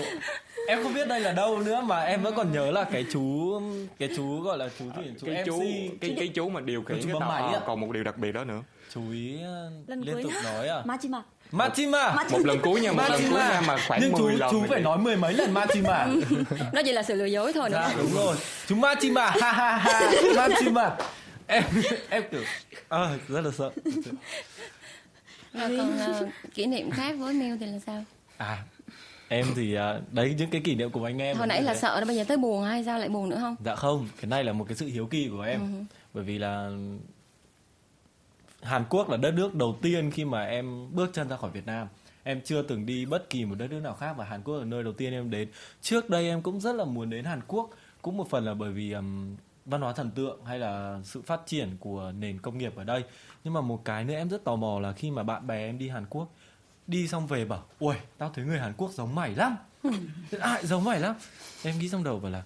em không biết đây là đâu nữa mà em vẫn còn nhớ là cái chú cái chú gọi là chú gì? Chú cái MC chú cái cái chú mà điều khiển cái tàu à, còn một điều đặc biệt đó nữa. Chú ý Lần liên tục nói à. Machima Machima một lần cuối nha một lần cuối nha mà khoảng nhưng chú lần chú phải nói mười mấy lần Machima nó chỉ là sự lừa dối thôi dạ, đúng rồi. Chú Machima ha ha ha. Machima em em kiểu à, rất là sợ. Và còn uh, kỷ niệm khác với Miu thì là sao? À em thì uh, đấy những cái kỷ niệm của anh em hồi nãy là đấy. sợ bây giờ tới buồn hay sao lại buồn nữa không? Dạ không cái này là một cái sự hiếu kỳ của em. Uh-huh. bởi vì là Hàn Quốc là đất nước đầu tiên khi mà em bước chân ra khỏi Việt Nam. Em chưa từng đi bất kỳ một đất nước nào khác và Hàn Quốc là nơi đầu tiên em đến. Trước đây em cũng rất là muốn đến Hàn Quốc. Cũng một phần là bởi vì um, văn hóa thần tượng hay là sự phát triển của nền công nghiệp ở đây. Nhưng mà một cái nữa em rất tò mò là khi mà bạn bè em đi Hàn Quốc đi xong về bảo ui tao thấy người Hàn Quốc giống mày lắm. Ai giống mày lắm? Em nghĩ trong đầu bảo là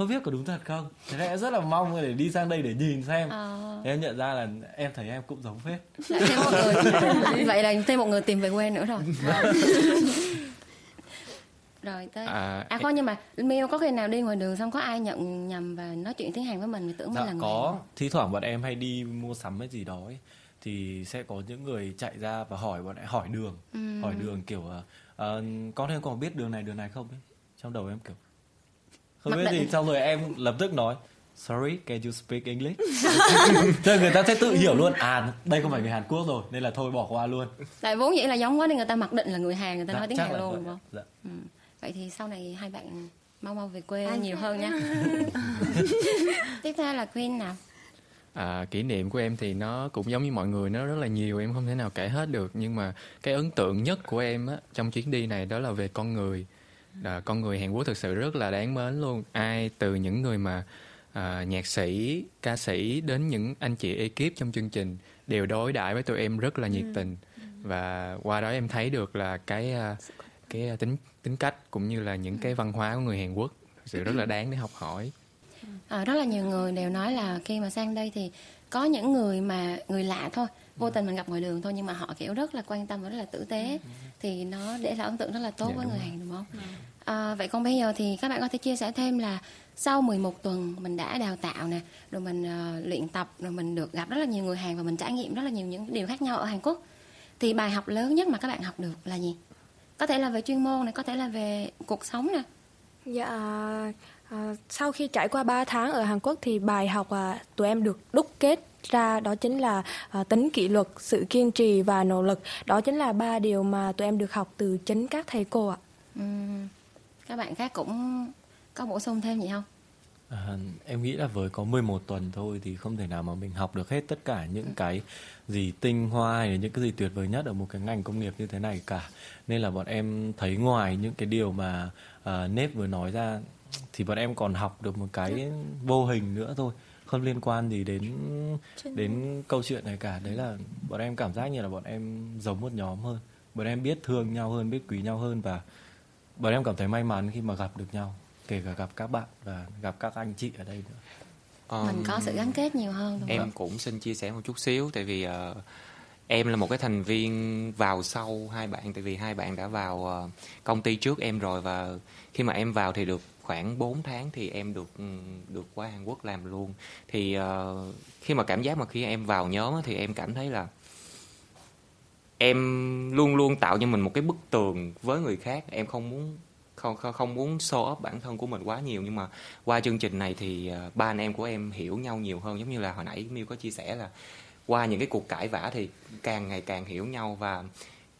không biết có đúng thật không? Thế này rất là mong để đi sang đây để nhìn xem. À. em nhận ra là em thấy em cũng giống phết. Thêm một người. Vậy là thêm một người tìm về quê nữa rồi. Vâng. rồi tới. À, à không nhưng mà Miu có khi nào đi ngoài đường xong có ai nhận nhầm và nói chuyện tiếng Hàn với mình tưởng dạ, mình là có. Người... thi thoảng bọn em hay đi mua sắm cái gì đó ấy thì sẽ có những người chạy ra và hỏi bọn em hỏi đường. Ừ. hỏi đường kiểu uh, con em còn biết đường này đường này không ấy? Trong đầu em kiểu không Mặc biết gì. Xong rồi em lập tức nói sorry can you speak english? Cho người ta sẽ tự hiểu luôn à đây không phải người hàn quốc rồi nên là thôi bỏ qua luôn. Tại vốn dĩ là giống quá nên người ta mặc định là người hàn người ta dạ, nói tiếng hàn luôn đúng không? Dạ. ừ. vậy thì sau này hai bạn mau mau về quê Anh nhiều hơn nha. Tiếp theo là queen nào à, kỷ niệm của em thì nó cũng giống như mọi người nó rất là nhiều em không thể nào kể hết được. Nhưng mà cái ấn tượng nhất của em á trong chuyến đi này đó là về con người. Là con người Hàn Quốc thực sự rất là đáng mến luôn. Ai từ những người mà à, nhạc sĩ ca sĩ đến những anh chị ekip trong chương trình đều đối đãi với tụi em rất là nhiệt ừ. tình. Và qua đó em thấy được là cái à, cái tính tính cách cũng như là những cái văn hóa của người Hàn Quốc thực sự rất là đáng để học hỏi à, rất là nhiều người đều nói là khi mà sang đây thì có những người mà người lạ thôi vô tình mình gặp ngoài đường thôi nhưng mà họ kiểu rất là quan tâm và rất là tử tế thì nó để lại ấn tượng rất là tốt dạ, với người Hàn đúng không? À, vậy còn bây giờ thì các bạn có thể chia sẻ thêm là sau 11 tuần mình đã đào tạo nè, rồi mình uh, luyện tập, rồi mình được gặp rất là nhiều người Hàn và mình trải nghiệm rất là nhiều những điều khác nhau ở Hàn Quốc. Thì bài học lớn nhất mà các bạn học được là gì? Có thể là về chuyên môn này, có thể là về cuộc sống nè. Dạ, à, sau khi trải qua 3 tháng ở Hàn Quốc thì bài học à, tụi em được đúc kết ra đó chính là uh, tính kỷ luật, sự kiên trì và nỗ lực. Đó chính là ba điều mà tụi em được học từ chính các thầy cô ạ. Ừ. Các bạn khác cũng có bổ sung thêm gì không? À, em nghĩ là với có 11 tuần thôi thì không thể nào mà mình học được hết tất cả những ừ. cái gì tinh hoa hay là những cái gì tuyệt vời nhất ở một cái ngành công nghiệp như thế này cả. Nên là bọn em thấy ngoài những cái điều mà uh, Nếp vừa nói ra thì bọn em còn học được một cái vô hình nữa thôi. Không liên quan gì đến đến câu chuyện này cả. Đấy là bọn em cảm giác như là bọn em giống một nhóm hơn. Bọn em biết thương nhau hơn biết quý nhau hơn và bọn em cảm thấy may mắn khi mà gặp được nhau kể cả gặp các bạn và gặp các anh chị ở đây nữa. Um, mình có sự gắn kết nhiều hơn đúng em không? cũng xin chia sẻ một chút xíu tại vì uh, em là một cái thành viên vào sau hai bạn tại vì hai bạn đã vào uh, công ty trước em rồi và khi mà em vào thì được khoảng 4 tháng thì em được ừ, được qua Hàn Quốc làm luôn. Thì uh, khi mà cảm giác mà khi em vào nhóm thì em cảm thấy là em luôn luôn tạo cho mình một cái bức tường với người khác. Em không muốn không không, không muốn show up bản thân của mình quá nhiều. Nhưng mà qua chương trình này thì uh, ba anh em của em hiểu nhau nhiều hơn. Giống như là hồi nãy Miu có chia sẻ là qua những cái cuộc cãi vã thì càng ngày càng hiểu nhau. Và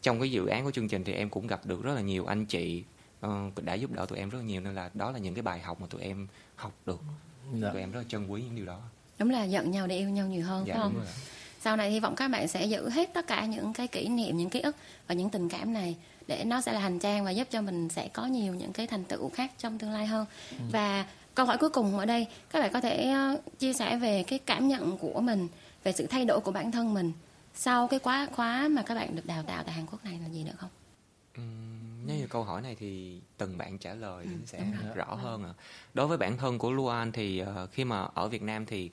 trong cái dự án của chương trình thì em cũng gặp được rất là nhiều anh chị uh, đã giúp đỡ tụi em rất là nhiều nên là đó là những cái bài học mà tụi em học được dạ. tụi em rất là trân quý những điều đó đúng là giận nhau để yêu nhau nhiều hơn dạ, phải không sau này hy vọng các bạn sẽ giữ hết tất cả những cái kỷ niệm những ký ức và những tình cảm này để nó sẽ là hành trang và giúp cho mình sẽ có nhiều những cái thành tựu khác trong tương lai hơn ừ. và câu hỏi cuối cùng ở đây các bạn có thể ờ, chia sẻ về cái cảm nhận của mình về sự thay đổi của bản thân mình sau cái khóa khóa mà các bạn được đào tạo tại Hàn Quốc này là gì nữa không? Uhm, nếu như câu hỏi này thì từng bạn trả lời ừ, sẽ rõ hơn à. Đối với bản thân của Luan thì uh, khi mà ở Việt Nam thì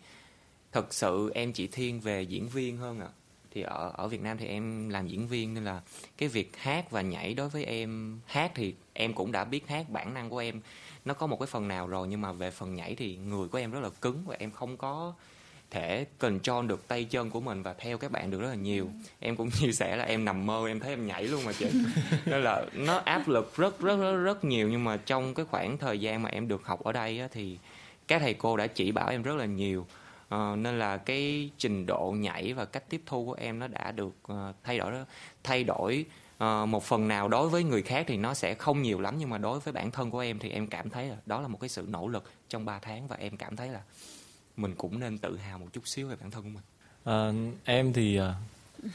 thật sự em chỉ thiên về diễn viên hơn ạ. À. Thì ở ở Việt Nam thì em làm diễn viên nên là cái việc hát và nhảy đối với em hát thì em cũng đã biết hát bản năng của em nó có một cái phần nào rồi nhưng mà về phần nhảy thì người của em rất là cứng và em không có thể control được tay chân của mình và theo các bạn được rất là nhiều. Ừ. em cũng chia sẻ là em nằm mơ em thấy em nhảy luôn mà chị. Nên là nó áp lực rất rất rất rất nhiều. Nhưng mà trong cái khoảng thời gian mà em được học ở đây á, thì các thầy cô đã chỉ bảo em rất là nhiều. Uh, nên là cái trình độ nhảy và cách tiếp thu của em nó đã được uh, thay đổi thay đổi uh, một phần nào. Đối với người khác thì nó sẽ không nhiều lắm nhưng mà đối với bản thân của em thì em cảm thấy là đó là một cái sự nỗ lực trong 3 tháng và em cảm thấy là mình cũng nên tự hào một chút xíu về bản thân của mình. À, em thì uh,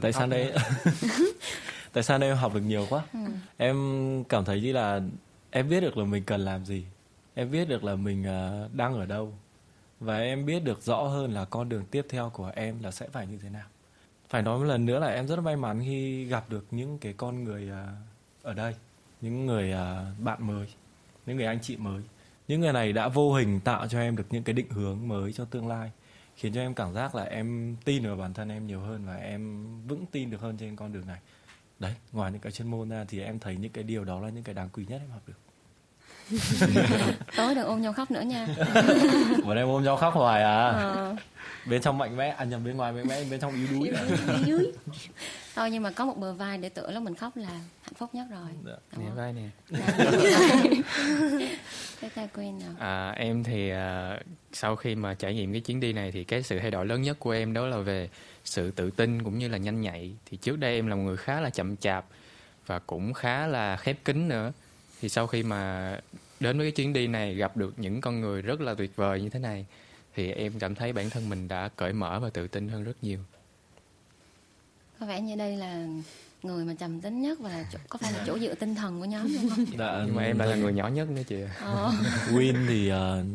tại sao đây? Tại sao đây em học được nhiều quá? Ừ. em cảm thấy như là em biết được là mình cần làm gì. Em biết được là mình uh, đang ở đâu. Và em biết được rõ hơn là con đường tiếp theo của em là sẽ phải như thế nào. Phải nói một lần nữa là em rất may mắn khi gặp được những cái con người uh, ở đây. Những người uh, bạn mới. Những người anh chị mới những người này đã vô hình tạo cho em được những cái định hướng mới cho tương lai, khiến cho em cảm giác là em tin vào bản thân em nhiều hơn và em vững tin được hơn trên con đường này. Đấy, ngoài những cái chuyên môn ra thì em thấy những cái điều đó là những cái đáng quý nhất em học được. tối đừng ôm nhau khóc nữa nha. Bọn em ôm nhau khóc hoài à? Ờ. bên trong mạnh mẽ à nhầm bên ngoài mạnh mẽ bên trong yếu đuối. Yếu thôi nhưng mà có một bờ vai để tựa lúc mình khóc là hạnh phúc nhất rồi. Dạ. nè vai nè. Cái tay quên nào? À, em thì uh, sau khi mà trải nghiệm cái chuyến đi này thì cái sự thay đổi lớn nhất của em đó là về sự tự tin cũng như là nhanh nhạy. Thì trước đây em là một người khá là chậm chạp và cũng khá là khép kín nữa thì sau khi mà đến với cái chuyến đi này gặp được những con người rất là tuyệt vời như thế này thì em cảm thấy bản thân mình đã cởi mở và tự tin hơn rất nhiều có vẻ như đây là người mà trầm tính nhất và là chỗ, có phải là chỗ dựa tinh thần của nhóm đúng không? Dạ, nhưng mà em lại là người nhỏ nhất nữa chị. Ờ. Win thì uh,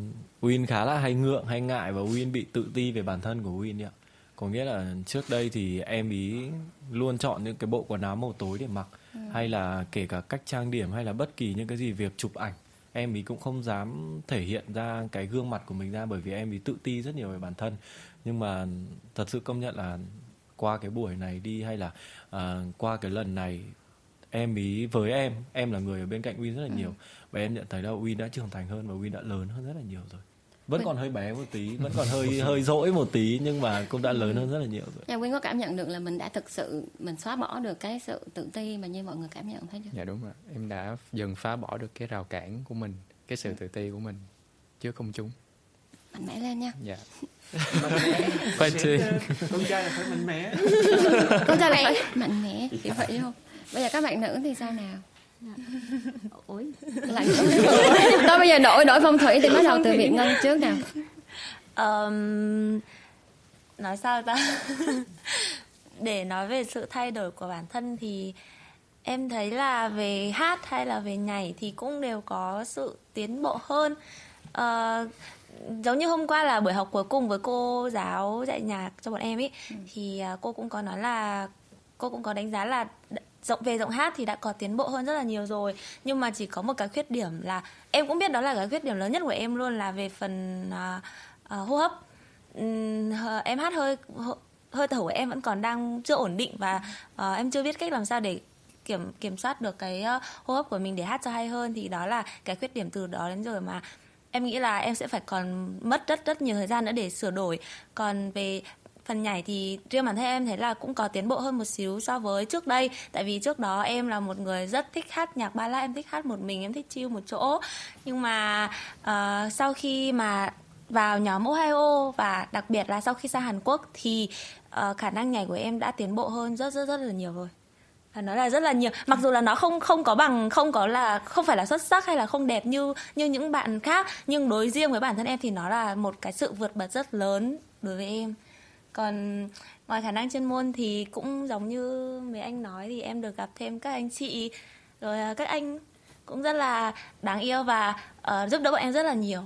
Win khá là hay ngượng hay ngại và Win bị tự ti về bản thân của Win ạ. Có nghĩa là trước đây thì em ý luôn chọn những cái bộ quần áo màu tối để mặc ừ. hay là kể cả cách trang điểm hay là bất kỳ những cái gì việc chụp ảnh em ý cũng không dám thể hiện ra cái gương mặt của mình ra bởi vì em ý tự ti rất nhiều về bản thân nhưng mà thật sự công nhận là qua cái buổi này đi hay là uh, qua cái lần này em ý với em em là người ở bên cạnh Win rất là nhiều ừ. và em nhận thấy là Win đã trưởng thành hơn và Win đã lớn hơn rất là nhiều rồi vẫn còn hơi bé một tí vẫn còn hơi hơi dỗi một tí nhưng mà cũng đã lớn hơn rất là nhiều rồi. Nhà Quyên có cảm nhận được là mình đã thực sự mình xóa bỏ được cái sự tự ti mà như mọi người cảm nhận thấy chưa? Dạ đúng rồi, em đã dần phá bỏ được cái rào cản của mình, cái sự ừ. tự ti của mình trước công chúng. Mạnh mẽ lên nha. Dạ. phải chi? Con trai là phải mạnh mẽ. Con trai là phải mạnh mẽ thì vậy không? Bây giờ các bạn nữ thì sao nào? Ôi lạnh thôi bây giờ đổi đổi phong thủy thì bắt đầu từ việt ngân trước nào. Um, nói sao ta? Để nói về sự thay đổi của bản thân thì em thấy là về hát hay là về nhảy thì cũng đều có sự tiến bộ hơn. Uh, giống như hôm qua là buổi học cuối cùng với cô giáo dạy nhạc cho bọn em ấy ừ. thì uh, cô cũng có nói là cô cũng có đánh giá là rộng về giọng hát thì đã có tiến bộ hơn rất là nhiều rồi. Nhưng mà chỉ có một cái khuyết điểm là em cũng biết đó là cái khuyết điểm lớn nhất của em luôn là về phần uh, uh, hô hấp. Um, em hát hơi hơi thở của em vẫn còn đang chưa ổn định và uh, em chưa biết cách làm sao để kiểm kiểm soát được cái uh, hô hấp của mình để hát cho hay hơn. Thì đó là cái khuyết điểm từ đó đến giờ mà em nghĩ là em sẽ phải còn mất rất rất nhiều thời gian nữa để sửa đổi. Còn về phần nhảy thì riêng bản thân em thấy là cũng có tiến bộ hơn một xíu so với trước đây. Tại vì trước đó em là một người rất thích hát nhạc ba la em thích hát một mình em thích chill một chỗ. Nhưng mà uh, sau khi mà vào nhóm Ohio và đặc biệt là sau khi sang Hàn Quốc thì uh, khả năng nhảy của em đã tiến bộ hơn rất rất rất là nhiều rồi. Và nói là rất là nhiều. Mặc dù là nó không không có bằng không có là không phải là xuất sắc hay là không đẹp như như những bạn khác nhưng đối riêng với bản thân em thì nó là một cái sự vượt bật rất lớn đối với em còn ngoài khả năng chuyên môn thì cũng giống như mấy anh nói thì em được gặp thêm các anh chị rồi à, các anh cũng rất là đáng yêu và uh, giúp đỡ bọn em rất là nhiều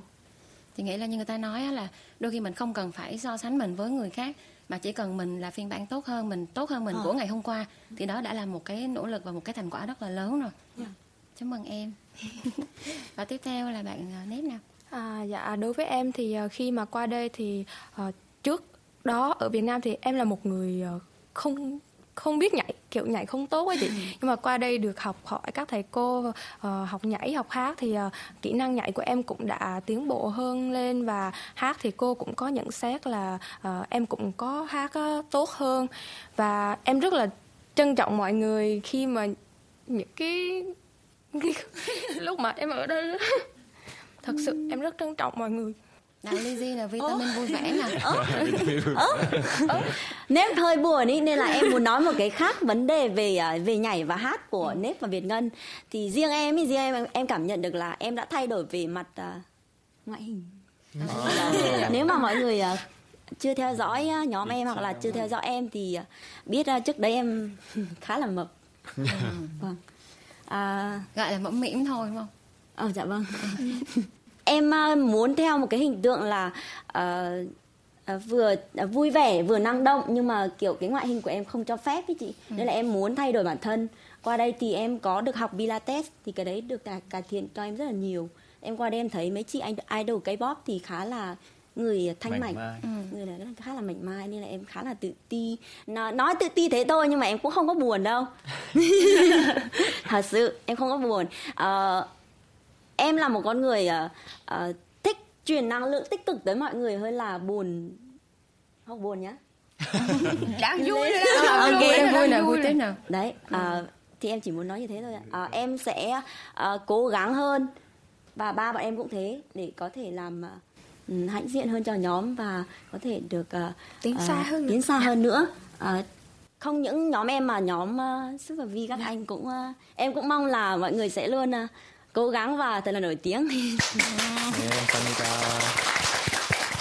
thì nghĩ là như người ta nói là đôi khi mình không cần phải so sánh mình với người khác mà chỉ cần mình là phiên bản tốt hơn mình tốt hơn mình à. của ngày hôm qua thì đó đã là một cái nỗ lực và một cái thành quả rất là lớn rồi yeah. Dạ. chúc mừng em và tiếp theo là bạn uh, nếp nào à, dạ đối với em thì uh, khi mà qua đây thì uh, trước đó ở Việt Nam thì em là một người uh, không không biết nhảy kiểu nhảy không tốt ấy chị. Nhưng mà qua đây được học hỏi các thầy cô uh, học nhảy học hát thì uh, kỹ năng nhảy của em cũng đã tiến bộ hơn lên và hát thì cô cũng có nhận xét là uh, em cũng có hát uh, tốt hơn. Và em rất là trân trọng mọi người khi mà những cái lúc mà em ở đây thật sự em rất trân trọng mọi người nào Lizzy là vitamin vui vẻ nè. Nếp hơi buồn ý nên là em muốn nói một cái khác vấn đề về à, về nhảy và hát của ừ. nếp và Việt Ngân. Thì riêng em ý, riêng em em cảm nhận được là em đã thay đổi về mặt uh, ngoại hình. À. nếu mà mọi người uh, chưa theo dõi uh, nhóm em hoặc là chưa theo dõi em thì uh, biết uh, trước đấy em khá là mập. Ừ. vâng. À, gọi là mẫm mỉm thôi đúng không? Ờ dạ vâng em à, muốn theo một cái hình tượng là uh, uh, vừa uh, vui vẻ vừa năng động nhưng mà kiểu cái ngoại hình của em không cho phép ý chị. Ừ. nên là em muốn thay đổi bản thân. Qua đây thì em có được học pilates thì cái đấy được cải, cải thiện cho em rất là nhiều. Em qua đây em thấy mấy chị idol K-pop thì khá là người thanh mảnh, mảnh. Ừ. người là khá là mảnh mai nên là em khá là tự ti. Nói, nói tự ti thế thôi nhưng mà em cũng không có buồn đâu. Thật sự em không có buồn. Uh, em là một con người uh, uh, thích truyền năng lượng tích cực tới mọi người hơn là buồn. Không buồn nhá. Đáng vui đó. Ok em vui nào vui tết nào. Đấy uh, thì em chỉ muốn nói như thế thôi ạ. Uh, em sẽ uh, cố gắng hơn. Và ba bọn em cũng thế để có thể làm uh, hãnh diện hơn cho nhóm và có thể được uh, tiến xa hơn tiến xa hơn nữa. Uh, không những nhóm em mà nhóm uh, Super V các anh cũng uh, em cũng mong là mọi người sẽ luôn uh, cố gắng và thật là nổi tiếng.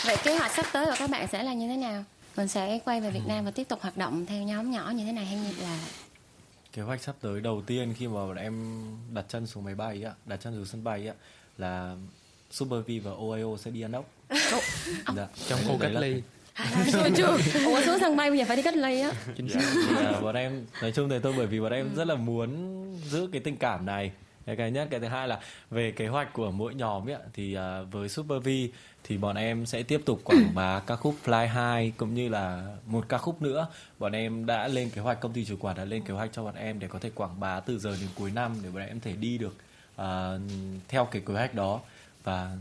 Vậy kế hoạch sắp tới của các bạn sẽ là như thế nào? Mình sẽ quay về Việt Nam và tiếp tục hoạt động theo nhóm nhỏ như thế này hay như là kế hoạch sắp tới đầu tiên khi mà bọn em đặt chân xuống máy bay á đặt chân xuống sân bay á là Super V và OIO sẽ đi ăn ốc. Dạ. trong khu cách ly. Ủa xuống sân bay bây giờ phải đi cách ly á. Dạ, dạ, bọn em nói chung thì tôi bởi vì bọn em rất là muốn giữ cái tình cảm này cái cái nhất. Cái thứ hai là về kế hoạch của mỗi nhóm ấy, thì uh, với Super V thì bọn em sẽ tiếp tục quảng bá ca khúc Fly High cũng như là một ca khúc nữa. Bọn em đã lên kế hoạch công ty chủ quản đã lên kế hoạch cho bọn em để có thể quảng bá từ giờ đến cuối năm để bọn em thể đi được uh, theo cái kế hoạch đó và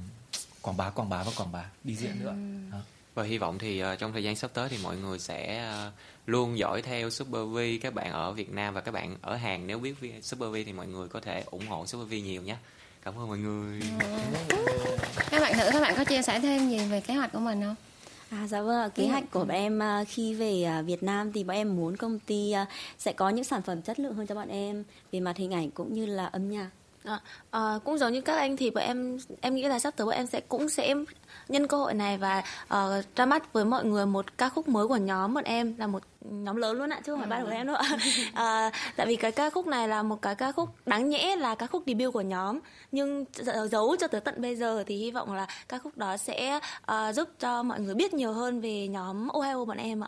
quảng bá quảng bá và quảng bá đi diễn nữa đó và hy vọng thì uh, trong thời gian sắp tới thì mọi người sẽ uh, luôn dõi theo Super V các bạn ở Việt Nam và các bạn ở Hàn. Nếu biết Super V thì mọi người có thể ủng hộ Super V nhiều nhé. Cảm ơn mọi người. Các bạn nữ các bạn có chia sẻ thêm gì về kế hoạch của mình không? À, dạ vâng, kế hoạch của bọn em khi về Việt Nam thì bọn em muốn công ty sẽ có những sản phẩm chất lượng hơn cho bọn em về mặt hình ảnh cũng như là âm nhạc. À, à, cũng giống như các anh thì bọn em em nghĩ là sắp tới bọn em sẽ cũng sẽ nhân cơ hội này và uh, ra mắt với mọi người một ca khúc mới của nhóm bọn em là một nhóm lớn luôn ạ chứ không phải ba của em nữa uh, tại vì cái ca khúc này là một cái ca khúc đáng nhẽ là ca khúc debut của nhóm. Nhưng giấu cho tới tận bây giờ thì hy vọng là ca khúc đó sẽ uh, giúp cho mọi người biết nhiều hơn về nhóm Ohio bọn em ạ